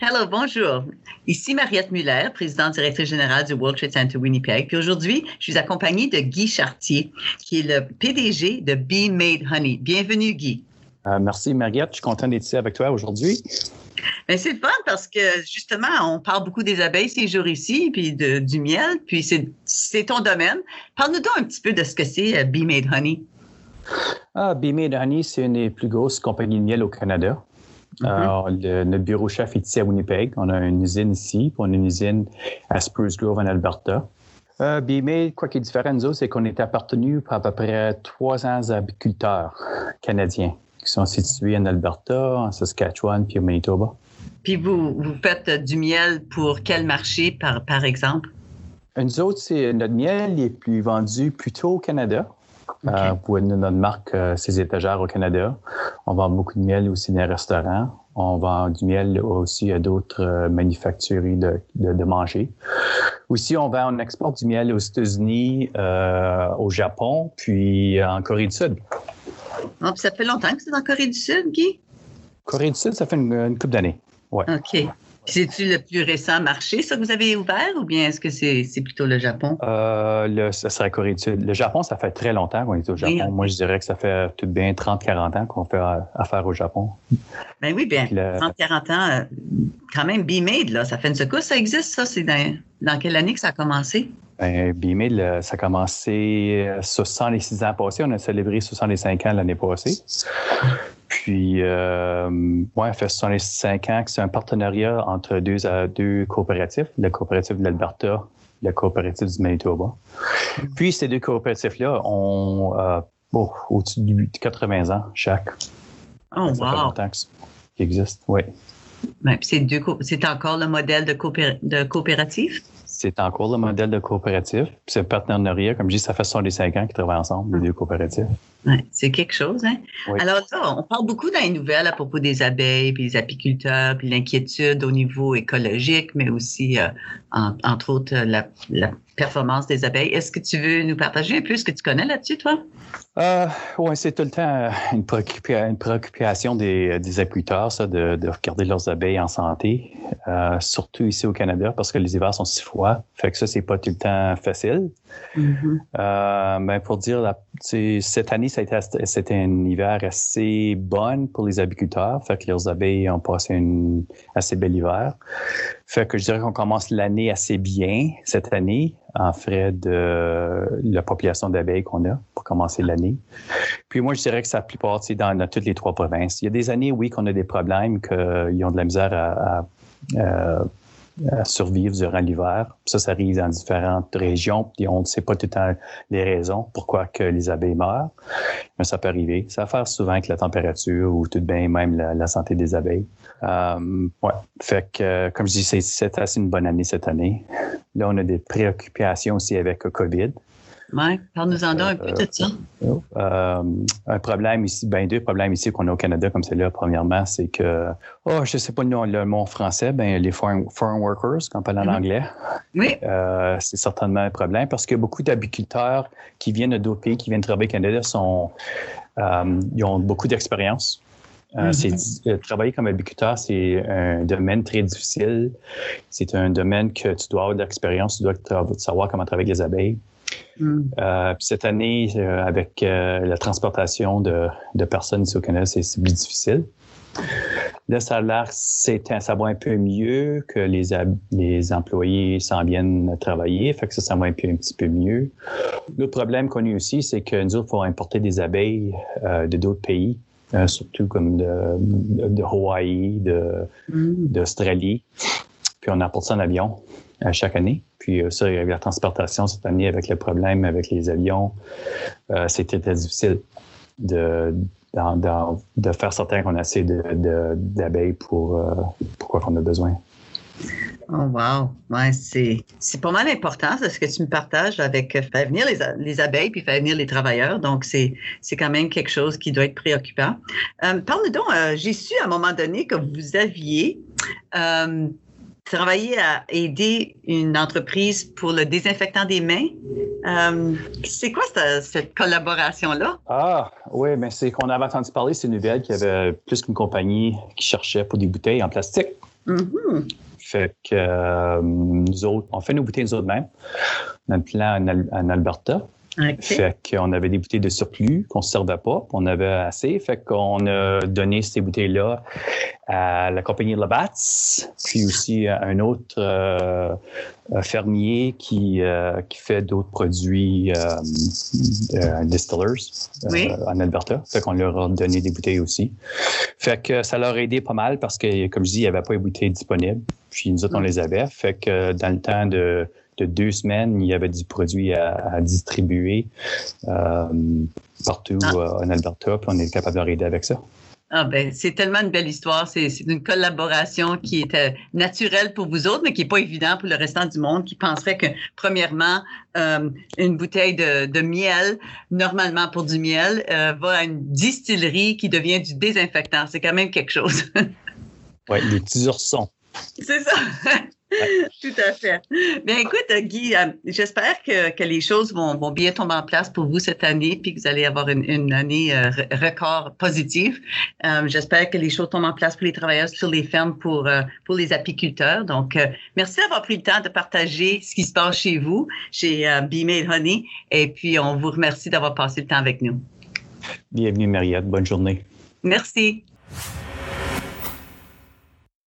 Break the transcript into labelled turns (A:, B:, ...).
A: Hello, bonjour. Ici Mariette Muller, présidente directrice générale du World Trade Center Winnipeg. Puis aujourd'hui, je suis accompagnée de Guy Chartier, qui est le PDG de Bee Made Honey. Bienvenue, Guy.
B: Euh, merci, Mariette. Je suis content d'être ici avec toi aujourd'hui.
A: Ben, c'est fun parce que justement, on parle beaucoup des abeilles ces jours ici, puis de, du miel, puis c'est ton domaine. Parle-nous donc un petit peu de ce que c'est euh, Bee Made Honey.
B: Ah, Bee Made Honey, c'est une des plus grosses compagnies de miel au Canada. Mm-hmm. Alors, notre bureau chef est ici à Winnipeg. On a une usine ici, puis on a une usine à Spruce Grove en Alberta. Euh, BMA, quoi qui est différent de nous c'est qu'on est appartenu par à peu près 300 apiculteurs canadiens qui sont situés en Alberta, en Saskatchewan, puis au Manitoba.
A: Puis vous, vous faites du miel pour quel marché, par, par exemple?
B: Nous autres, c'est, notre miel est plus vendu plutôt au Canada. Euh, pour notre marque, euh, ses étagères au Canada. On vend beaucoup de miel aussi dans les restaurants. On vend du miel aussi à d'autres euh, manufacturiers de, de, manger. Aussi, on vend, on exporte du miel aux États-Unis, au Japon, puis en Corée du Sud.
A: Ah, ça fait longtemps que c'est en Corée du Sud, Guy?
B: Corée du Sud, ça fait une, une couple d'années. Ouais.
A: OK. C'est-tu le plus récent marché, ça, que vous avez ouvert, ou bien est-ce que c'est plutôt le Japon?
B: Euh, le, ça serait Corée du Sud. Le Japon, ça fait très longtemps qu'on est au Japon. Moi, je dirais que ça fait tout bien 30-40 ans qu'on fait affaire au Japon.
A: Ben oui, bien, 30-40 ans, euh, quand même, B-Made, là, ça fait une secousse, ça existe, ça? C'est dans, dans, quelle année que ça a commencé?
B: Ben, B-Made, ça a commencé 66 ans passés. On a célébré 65 ans l'année passée. Puis, euh, ouais, ça fait 65 ans que c'est un partenariat entre deux, euh, deux coopératifs, la coopérative de l'Alberta, la coopérative du Manitoba. Puis, ces deux coopératifs-là ont euh, oh, au-dessus de 80 ans chaque.
A: Oh, ça wow! Fait
B: qu'ils existent, oui.
A: Ouais, c'est encore le modèle de, de coopérative?
B: c'est encore le modèle de coopérative. Puis ce partenariat, comme je dis, ça fait 65 ans qu'ils travaillent ensemble, les deux coopératives.
A: Ouais, c'est quelque chose, hein? Alors là, on parle beaucoup dans les nouvelles à propos des abeilles, puis des apiculteurs, puis l'inquiétude au niveau écologique, mais aussi, euh, entre autres, la, la, performance des abeilles. Est-ce que tu veux nous partager un peu ce que tu connais là-dessus, toi?
B: Euh, oui, c'est tout le temps euh, une, préoccupation des, des apiculteurs, ça, de, de, regarder leurs abeilles en santé, euh, surtout ici au Canada, parce que les hivers sont si froids. Fait que ça, c'est pas tout le temps facile. Euh, ben pour dire, la, cette année, c'était un hiver assez bon pour les apiculteurs. Fait que leurs abeilles ont passé un assez bel hiver. Fait que je dirais qu'on commence l'année assez bien cette année en frais de la population d'abeilles qu'on a pour commencer l'année. Puis moi, je dirais que ça plupart, c'est dans, dans toutes les trois provinces. Il y a des années, oui, qu'on a des problèmes, qu'ils ont de la misère à, à survivre durant l'hiver. Ça, ça arrive dans différentes régions, et on ne sait pas tout le temps les raisons pourquoi que les abeilles meurent, mais ça peut arriver. Ça a à souvent avec la température ou tout de bien même la, santé des abeilles. Euh, ouais. Fait que, comme je dis, c'est assez une bonne année cette année. Là, on a des préoccupations aussi avec le COVID.
A: Oui, parle-nous-en un peu de ça.
B: Euh, un problème ici, ben deux problèmes ici qu'on a au Canada comme celui-là. Premièrement, c'est que, oh, je sais pas le, le mot français, ben les foreign, workers, qu'on parle en mm-hmm. anglais.
A: Oui.
B: Euh, c'est certainement un problème parce que beaucoup d'apiculteurs qui viennent de d'autres pays, qui viennent travailler au Canada, sont, euh, ils ont beaucoup d'expérience. Mm-hmm. travailler comme apiculteur, c'est un domaine très difficile. C'est un domaine que tu dois avoir d'expérience, tu dois savoir comment travailler avec les abeilles. Mm. Euh, cette année, euh, avec euh, la transportation de, personnes ici au Canada, c'est plus difficile. Là, ça a l'air, ça va un peu mieux, que les, les employés s'en viennent travailler, fait que ça, ça va un, peu, un petit peu mieux. L'autre problème qu'on a aussi, c'est que nous, il faut importer des abeilles de d'autres pays, surtout comme de, de Hawaï, mm. Puis on apporte ça en avion chaque année. Puis euh, ça, avec la transportation cette année, avec le problème avec les avions, euh, c'était très difficile de, de, faire certain qu'on a assez d'abeilles pour, euh, pour quoi qu'on a besoin.
A: Oh wow! Ouais, c'est, pas mal important, c'est ce que tu me partages avec faire venir les, les abeilles puis faire venir les travailleurs. Donc, c'est, c'est quand même quelque chose qui doit être préoccupant. parle-nous donc, j'ai su à un moment donné que vous aviez travaillé à aider une entreprise pour le désinfectant des mains. Euh, c'est quoi cette, collaboration-là?
B: Ah, oui, mais c'est qu'on avait entendu parler, c'est une nouvelle qu'il y avait plus qu'une compagnie qui cherchait pour des bouteilles en plastique.
A: Mm-hmm.
B: Fait que nous autres, on fait nos bouteilles nous autres mêmes. Notre plan en Alberta. Fait qu'on avait des bouteilles de surplus qu'on ne servait pas, on avait assez. Fait qu'on a donné ces bouteilles-là à la compagnie Labatt's, puis aussi à un autre euh, fermier qui, euh, qui fait d'autres produits euh, distillers en Alberta. Fait qu'on leur a donné des bouteilles aussi. Fait que ça leur a aidé pas mal parce que, comme je dis, il n'y avait pas de bouteilles disponibles. Puis nous autres, on les avait. Fait que dans le temps de de deux semaines, il y avait du produit à, distribuer euh, partout ah. euh, en Alberta, puis on est capable de aider avec ça.
A: Ah ben, c'est tellement une belle histoire. C'est une collaboration qui euh, naturelle pour vous autres, mais qui n'est pas évident pour le restant du monde, qui penserait que, premièrement, une bouteille de, miel, normalement pour du miel, va à une distillerie qui devient du désinfectant. C'est quand même quelque chose.
B: oui, les petits oursons.
A: C'est ça. Tout à fait. Bien, écoute, Guy, euh, j'espère que, les choses vont, bien tomber en place pour vous cette année, puis que vous allez avoir une, année euh, record positive. Euh, j'espère que les choses tombent en place pour les travailleurs sur les fermes, pour, pour les apiculteurs. Donc, merci d'avoir pris le temps de partager ce qui se passe chez vous, chez Be Made Honey, et puis on vous remercie d'avoir passé le temps avec nous.
B: Bienvenue, Mariette. Bonne journée.
A: Merci.